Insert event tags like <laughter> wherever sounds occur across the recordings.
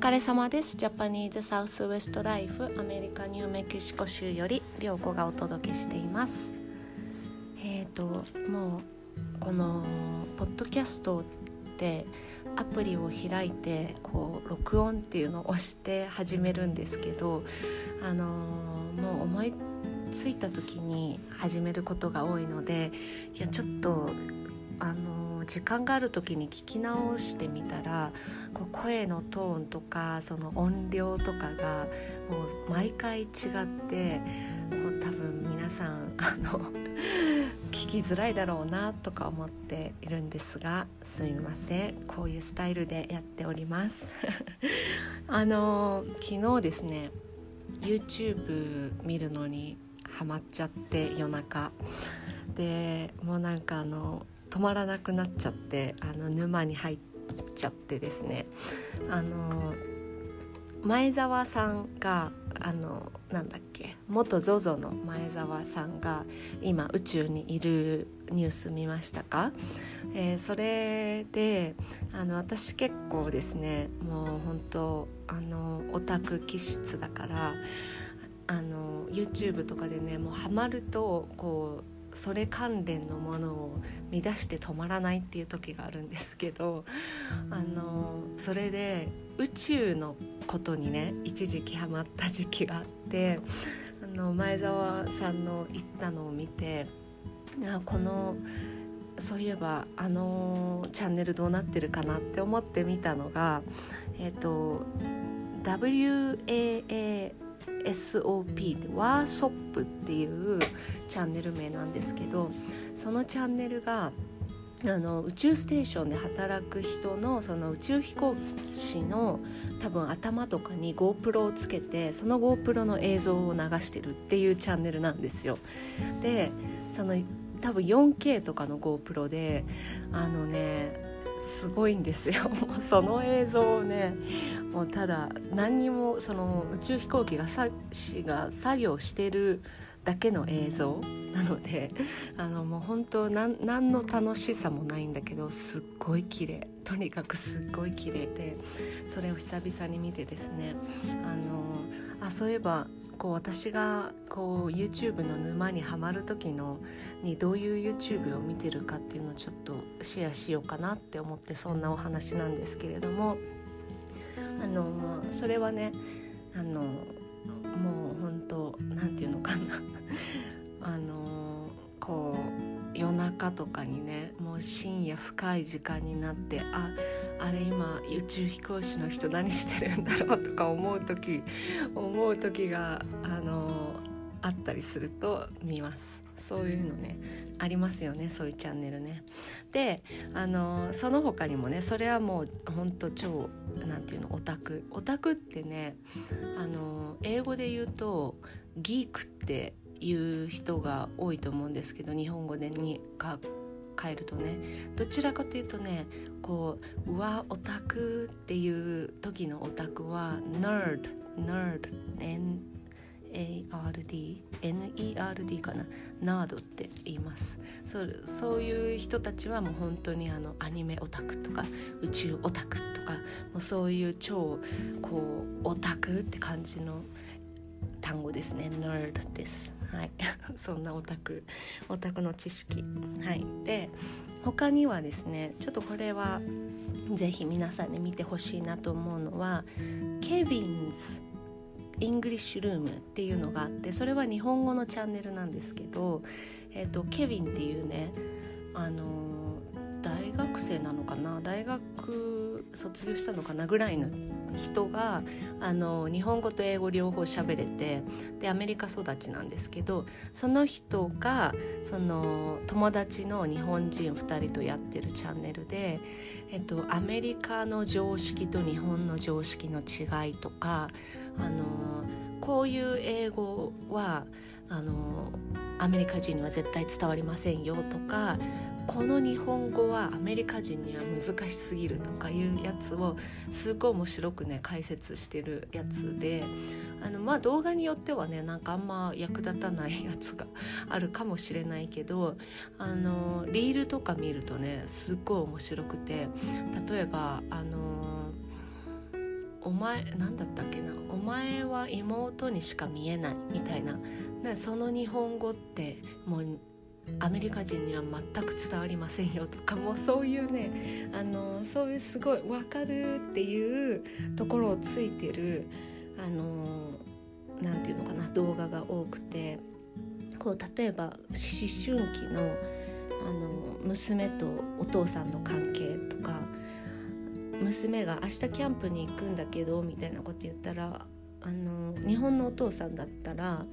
疲れ様です。ジャパニーズサウスウエストライフアメリカニューメキシコ州より涼子がお届けしています。えっ、ー、ともうこのポッドキャストってアプリを開いてこう録音っていうのを押して始めるんですけどあのー、もう思いついた時に始めることが多いのでいやちょっとあの時間がある時に聞き直してみたらこう声のトーンとかその音量とかがもう毎回違ってこう多分皆さん <laughs> あの聞きづらいだろうなとか思っているんですがすみません。こういうスタイルでやっております。<laughs> あの昨日ですね YouTube 見るのにハマっちゃって夜中。でもうなんかあの止まらなくなっちゃってあの沼に入っちゃってですね。あの前澤さんがあのなんだっけ元 ZOZO の前澤さんが今宇宙にいるニュース見ましたか、えー、それであの私結構ですねもう本当あのオタク気質だからあの YouTube とかでねもうハマるとこうそれ関連のものを乱して止まらないっていう時があるんですけどあのそれで宇宙のことにね一時期ハマった時期があってあの前澤さんの言ったのを見てあこのそういえばあのチャンネルどうなってるかなって思って見たのがえっ、ー、と WAA SOP でワーソップっていうチャンネル名なんですけどそのチャンネルがあの宇宙ステーションで働く人のその宇宙飛行士の多分頭とかに GoPro をつけてその GoPro の映像を流してるっていうチャンネルなんですよ。でその多分 4K とかの GoPro であのねすごいんですよ。<laughs> その映像をねもうただ何にもその宇宙飛行機がさが作業してるだけの映像なのであのもう本当何の楽しさもないんだけどすっごい綺麗。とにかくすっごい綺麗でそれを久々に見てですねあのあそういえばこう私がこう YouTube の沼にはまる時のにどういう YouTube を見てるかっていうのをちょっとシェアしようかなって思ってそんなお話なんですけれどもあのそれはねあのもう本当なんていうのかな。<laughs> あのこう夜中とかにねもう深夜深い時間になってああれ今宇宙飛行士の人何してるんだろうとか思う時思う時があのあったりすると見ます。そういうのねありますよねそういうチャンネルね。であのその他にもねそれはもうほんと超何て言うのオタク。オタクってねあの英語で言うとギークっていう人が多いと思うんですけど日本語でに変えるとねどちらかというとねこううわオタクっていう時のオタクは nerd nerd N-A-R-D N-E-R-D かなナードって言います。そうそういう人たちはもう本当にあのアニメオタクとか宇宙オタクとかもうそういう超こうオタクって感じの単語ですね。nerd です。はい。<laughs> そんなオタクオタクの知識。はい。で他にはですねちょっとこれは是非皆さんに見てほしいなと思うのは Kevin's English Room っていうのがあってそれは日本語のチャンネルなんですけど、えーと、ケビンっていうねあの大学生なのかな？大学卒業したのかなぐらいの人があの日本語と英語両方喋れてでアメリカ育ちなんですけどその人がその友達の日本人2人とやってるチャンネルで、えっと、アメリカの常識と日本の常識の違いとかあのこういう英語はあのアメリカ人には絶対伝わりませんよとかこの日本語はアメリカ人には難しすぎるとかいうやつをすごい面白くね解説してるやつであのまあ動画によってはねなんかあんま役立たないやつが <laughs> あるかもしれないけどあのリールとか見るとねすっごい面白くて例えばあのお前なんだったっけな？お前は妹にしか見えないみたいな。その日本語ってもうアメリカ人には全く伝わりませんよとかもうそういうねあのそういうすごい分かるっていうところをついてるあのなんていうのかな動画が多くてこう例えば思春期のあの娘とお父さんの関係とか娘が明日キャンプに行くんだけどみたいなこと言ったらあの日本のお父さんだったら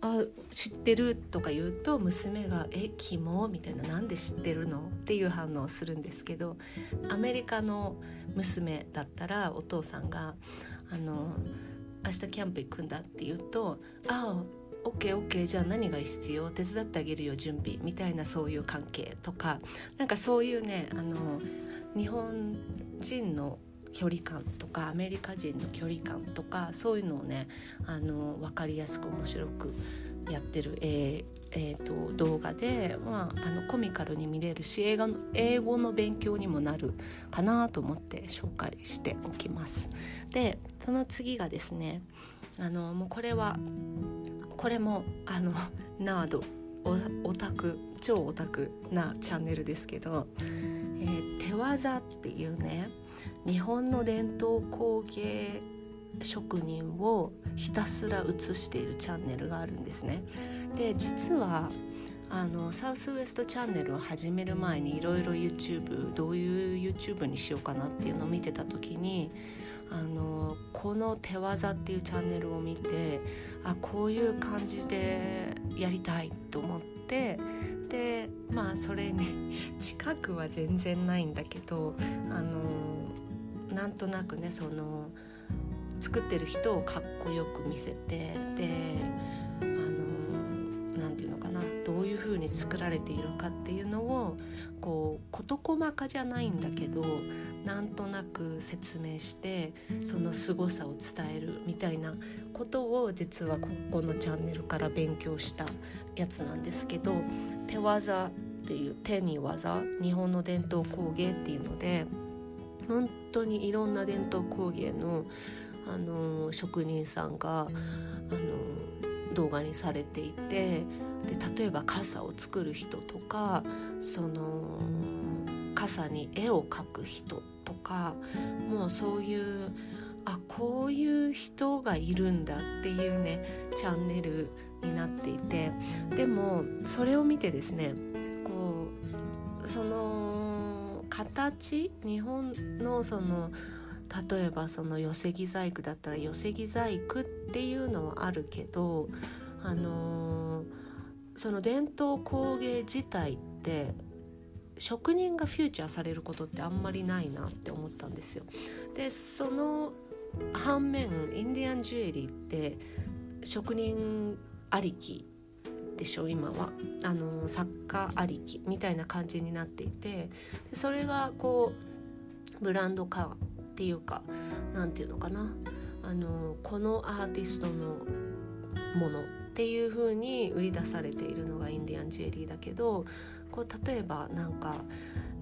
あ知ってるとか言うと娘が「えキモ?」みたいな「なんで知ってるの?」っていう反応をするんですけどアメリカの娘だったらお父さんが「あの明日キャンプ行くんだ」って言うと「ああ OKOK じゃあ何が必要手伝ってあげるよ準備」みたいなそういう関係とかなんかそういうねあの日本人の距離感とかアメリカ人の距離感とかそういうのをねあの分かりやすく面白くやってる、えーえーと、動画で、まあ、あのコミカルに見れるし映画の英語の勉強にもなるかなと思って紹介しておきます。でその次がですねあのもうこれはこれもあのナードオタク超オタクなチャンネルですけど、えー、手技っていうね日本の伝統工芸職人をひたすら映しているチャンネルがあるんですね。で実はあのサウスウエストチャンネルを始める前にいろいろ YouTube どういう YouTube にしようかなっていうのを見てた時にあのこの「手技」っていうチャンネルを見てあこういう感じでやりたいと思ってでまあそれに <laughs> 近くは全然ないんだけどあのなんとなくねその作ってる人をかっこよく見せてであのなんていうのかなどういうふうに作られているかっていうのをこう事細かじゃないんだけどなんとなく説明してその凄さを伝えるみたいなことを実はここのチャンネルから勉強したやつなんですけど手技っていう手に技日本の伝統工芸っていうので本当にいろんな伝統工芸のあの職人さんがあの動画にされていてで例えば傘を作る人とかその傘に絵を描く人とかもうそういうあこういう人がいるんだっていうねチャンネルになっていてでもそれを見てですねこうその形日本のその例えばその寄木細工だったら寄木細工っていうのはあるけどあのー、その伝統工芸自体って職人がフューチャーされることってあんまりないなって思ったんですよ。でその反面インディアンジュエリーって職人ありきでしょ今は。あの作家ありきみたいな感じになっていてそれがこうブランド化っていうか何て言うのかな。あのこのアーティストのものっていう風に売り出されているのがインディアンジュエリーだけどこう例えばなんか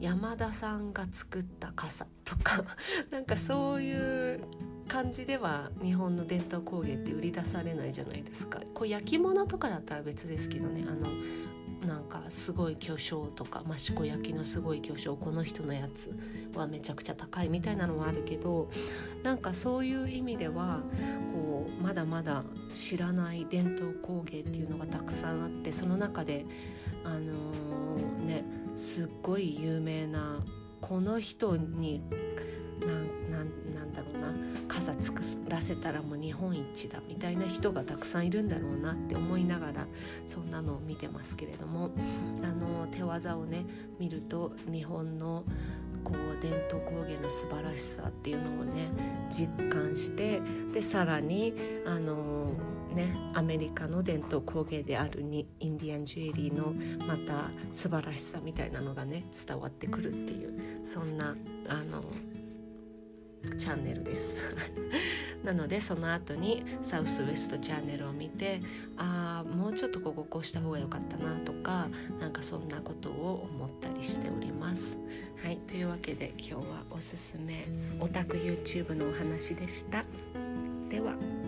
山田さんが作った傘とか <laughs> なんかそういう感じでは日本の伝統工芸って売り出されないじゃないですか。こう焼き物とかだったら別ですけどね。あのなんかすごい巨匠とか益子焼のすごい巨匠この人のやつはめちゃくちゃ高いみたいなのはあるけどなんかそういう意味ではこうまだまだ知らない伝統工芸っていうのがたくさんあってその中であのー、ねすっごい有名なこの人になんだろうな傘作らせたらもう日本一だみたいな人がたくさんいるんだろうなって思いながらそんなのを見てますけれどもあの手技をね見ると日本のこう伝統工芸の素晴らしさっていうのをね実感してでさらにあのねアメリカの伝統工芸であるにインディアンジュエリーのまた素晴らしさみたいなのがね伝わってくるっていうそんなあのチャンネルです。<laughs> なのでその後にサウスウエストチャンネルを見てああもうちょっとこここうした方が良かったなとかなんかそんなことを思ったりしております。はいというわけで今日はおすすめオタク YouTube のお話でした。では。